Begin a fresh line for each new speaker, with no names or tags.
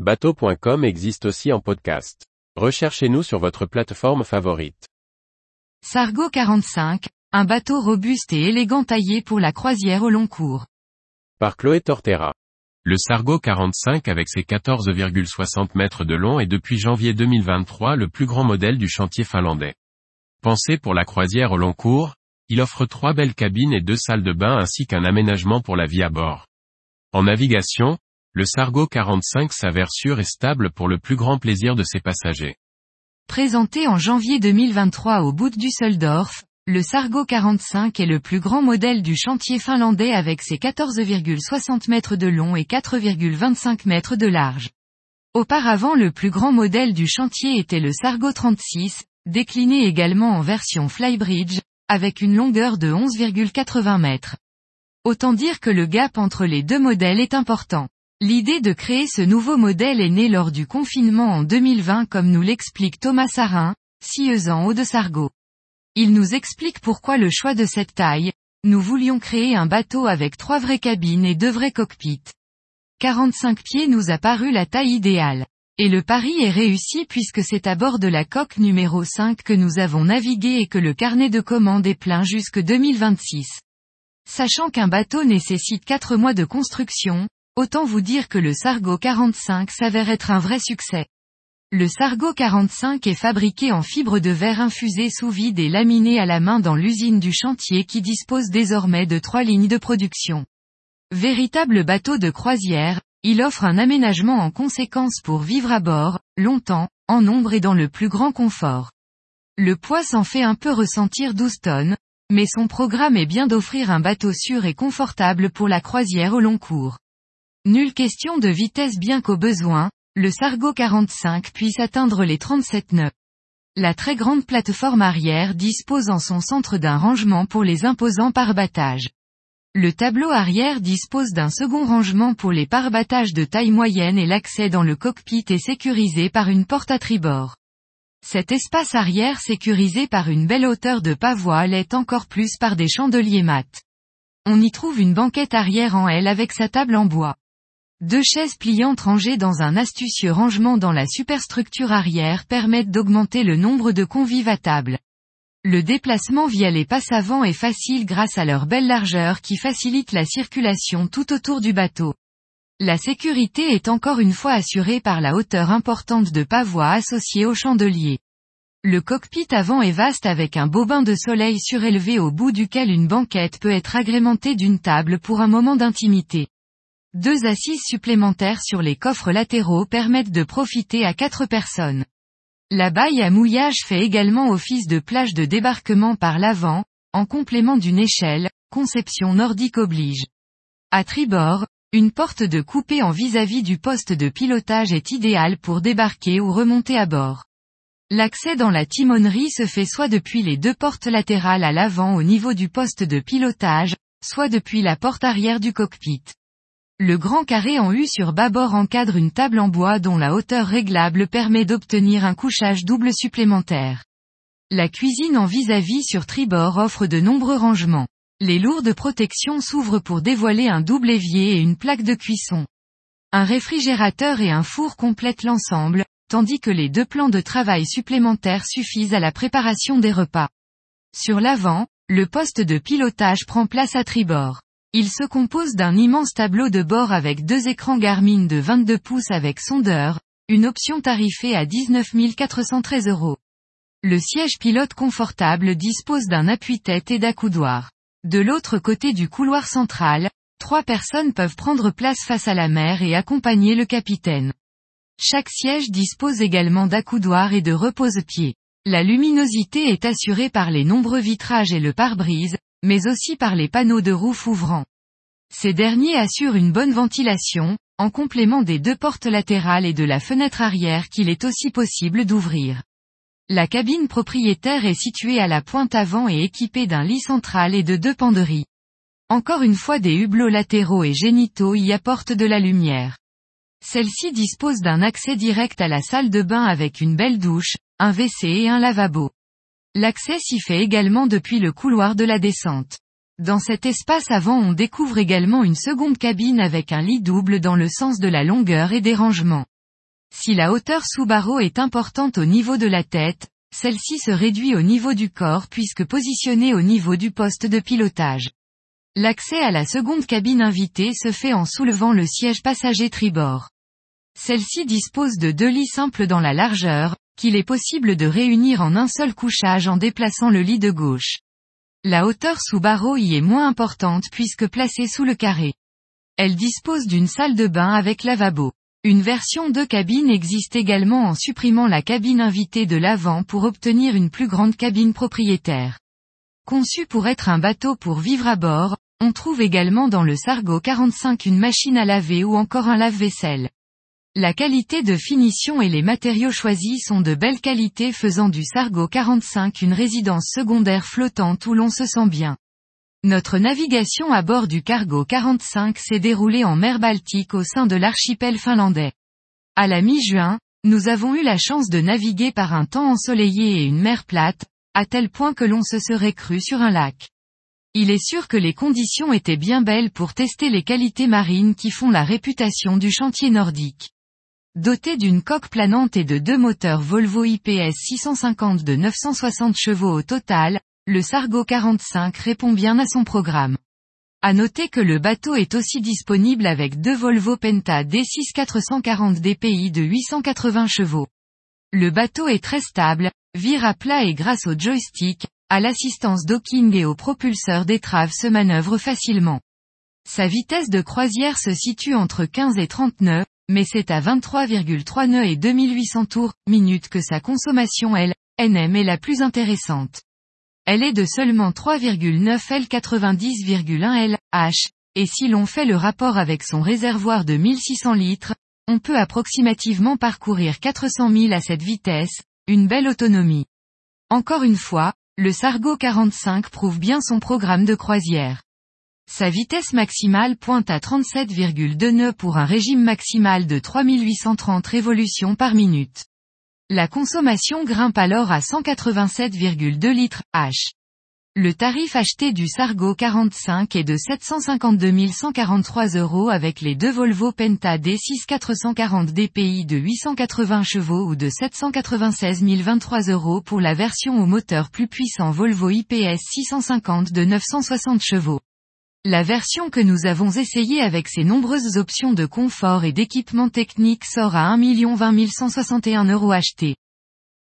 Bateau.com existe aussi en podcast. Recherchez-nous sur votre plateforme favorite.
Sargo 45, un bateau robuste et élégant taillé pour la croisière au long cours.
Par Chloé Tortera.
Le Sargo 45 avec ses 14,60 mètres de long est depuis janvier 2023 le plus grand modèle du chantier finlandais. Pensé pour la croisière au long cours, il offre trois belles cabines et deux salles de bain ainsi qu'un aménagement pour la vie à bord. En navigation, le Sargo 45 s'avère sûr et stable pour le plus grand plaisir de ses passagers.
Présenté en janvier 2023 au bout du le Sargo 45 est le plus grand modèle du chantier finlandais avec ses 14,60 mètres de long et 4,25 mètres de large. Auparavant le plus grand modèle du chantier était le Sargo 36, décliné également en version Flybridge, avec une longueur de 11,80 mètres. Autant dire que le gap entre les deux modèles est important. L'idée de créer ce nouveau modèle est née lors du confinement en 2020 comme nous l'explique Thomas Sarin, en haut de Sargo. Il nous explique pourquoi le choix de cette taille, nous voulions créer un bateau avec trois vraies cabines et deux vrais cockpits. 45 pieds nous a paru la taille idéale. Et le pari est réussi puisque c'est à bord de la coque numéro 5 que nous avons navigué et que le carnet de commande est plein jusque 2026. Sachant qu'un bateau nécessite 4 mois de construction, autant vous dire que le Sargo 45 s'avère être un vrai succès. Le Sargo 45 est fabriqué en fibre de verre infusée sous vide et laminé à la main dans l'usine du chantier qui dispose désormais de trois lignes de production. Véritable bateau de croisière, il offre un aménagement en conséquence pour vivre à bord, longtemps, en nombre et dans le plus grand confort. Le poids s'en fait un peu ressentir 12 tonnes, mais son programme est bien d'offrir un bateau sûr et confortable pour la croisière au long cours. Nulle question de vitesse bien qu'au besoin, le Sargo 45 puisse atteindre les 37 nœuds. La très grande plateforme arrière dispose en son centre d'un rangement pour les imposants pare-battages. Le tableau arrière dispose d'un second rangement pour les pare-battages de taille moyenne et l'accès dans le cockpit est sécurisé par une porte à tribord. Cet espace arrière sécurisé par une belle hauteur de pavois est encore plus par des chandeliers mat. On y trouve une banquette arrière en L avec sa table en bois. Deux chaises pliantes rangées dans un astucieux rangement dans la superstructure arrière permettent d'augmenter le nombre de convives à table. Le déplacement via les passes avant est facile grâce à leur belle largeur qui facilite la circulation tout autour du bateau. La sécurité est encore une fois assurée par la hauteur importante de pavois associée au chandelier. Le cockpit avant est vaste avec un bobin de soleil surélevé au bout duquel une banquette peut être agrémentée d'une table pour un moment d'intimité. Deux assises supplémentaires sur les coffres latéraux permettent de profiter à quatre personnes. La baille à mouillage fait également office de plage de débarquement par l'avant, en complément d'une échelle, conception nordique oblige. À tribord, une porte de coupé en vis-à-vis -vis du poste de pilotage est idéale pour débarquer ou remonter à bord. L'accès dans la timonerie se fait soit depuis les deux portes latérales à l'avant au niveau du poste de pilotage, soit depuis la porte arrière du cockpit. Le grand carré en U sur bâbord encadre une table en bois dont la hauteur réglable permet d'obtenir un couchage double supplémentaire. La cuisine en vis-à-vis -vis sur tribord offre de nombreux rangements. Les lourdes protections s'ouvrent pour dévoiler un double évier et une plaque de cuisson. Un réfrigérateur et un four complètent l'ensemble, tandis que les deux plans de travail supplémentaires suffisent à la préparation des repas. Sur l'avant, le poste de pilotage prend place à tribord. Il se compose d'un immense tableau de bord avec deux écrans Garmin de 22 pouces avec sondeur, une option tarifée à 19 413 euros. Le siège pilote confortable dispose d'un appui-tête et d'accoudoir. De l'autre côté du couloir central, trois personnes peuvent prendre place face à la mer et accompagner le capitaine. Chaque siège dispose également d'accoudoirs et de repose-pieds. La luminosité est assurée par les nombreux vitrages et le pare-brise, mais aussi par les panneaux de roof ouvrants. Ces derniers assurent une bonne ventilation, en complément des deux portes latérales et de la fenêtre arrière qu'il est aussi possible d'ouvrir. La cabine propriétaire est située à la pointe avant et équipée d'un lit central et de deux penderies. Encore une fois des hublots latéraux et génitaux y apportent de la lumière. Celle-ci dispose d'un accès direct à la salle de bain avec une belle douche, un WC et un lavabo. L'accès s'y fait également depuis le couloir de la descente. Dans cet espace avant on découvre également une seconde cabine avec un lit double dans le sens de la longueur et des rangements. Si la hauteur sous barreau est importante au niveau de la tête, celle-ci se réduit au niveau du corps puisque positionnée au niveau du poste de pilotage. L'accès à la seconde cabine invitée se fait en soulevant le siège passager tribord. Celle-ci dispose de deux lits simples dans la largeur, qu'il est possible de réunir en un seul couchage en déplaçant le lit de gauche. La hauteur sous barreau y est moins importante puisque placée sous le carré. Elle dispose d'une salle de bain avec lavabo. Une version de cabine existe également en supprimant la cabine invitée de l'avant pour obtenir une plus grande cabine propriétaire. Conçu pour être un bateau pour vivre à bord, on trouve également dans le Sargo 45 une machine à laver ou encore un lave-vaisselle. La qualité de finition et les matériaux choisis sont de belle qualité faisant du Sargo 45 une résidence secondaire flottante où l'on se sent bien. Notre navigation à bord du Cargo 45 s'est déroulée en mer Baltique au sein de l'archipel finlandais. À la mi-juin, nous avons eu la chance de naviguer par un temps ensoleillé et une mer plate, à tel point que l'on se serait cru sur un lac. Il est sûr que les conditions étaient bien belles pour tester les qualités marines qui font la réputation du chantier nordique. Doté d'une coque planante et de deux moteurs Volvo IPS 650 de 960 chevaux au total, le Sargo 45 répond bien à son programme. À noter que le bateau est aussi disponible avec deux Volvo Penta D6 440 DPI de 880 chevaux. Le bateau est très stable, vire à plat et grâce au joystick, à l'assistance docking et au propulseur d'étrave se manœuvre facilement. Sa vitesse de croisière se situe entre 15 et 30 nœuds, mais c'est à 23,3 nœuds et 2800 tours, minutes que sa consommation L, NM est la plus intéressante. Elle est de seulement 3,9 L 90,1 L, H, et si l'on fait le rapport avec son réservoir de 1600 litres, on peut approximativement parcourir 400 000 à cette vitesse, une belle autonomie. Encore une fois, le Sargo 45 prouve bien son programme de croisière. Sa vitesse maximale pointe à 37,2 nœuds pour un régime maximal de 3830 révolutions par minute. La consommation grimpe alors à 187,2 litres H. Le tarif acheté du Sargo 45 est de 752 143 euros avec les deux Volvo Penta D6 440 DPI de 880 chevaux ou de 796 023 euros pour la version au moteur plus puissant Volvo IPS 650 de 960 chevaux. La version que nous avons essayée avec ses nombreuses options de confort et d'équipement technique sort à 1 20 161 euros achetés.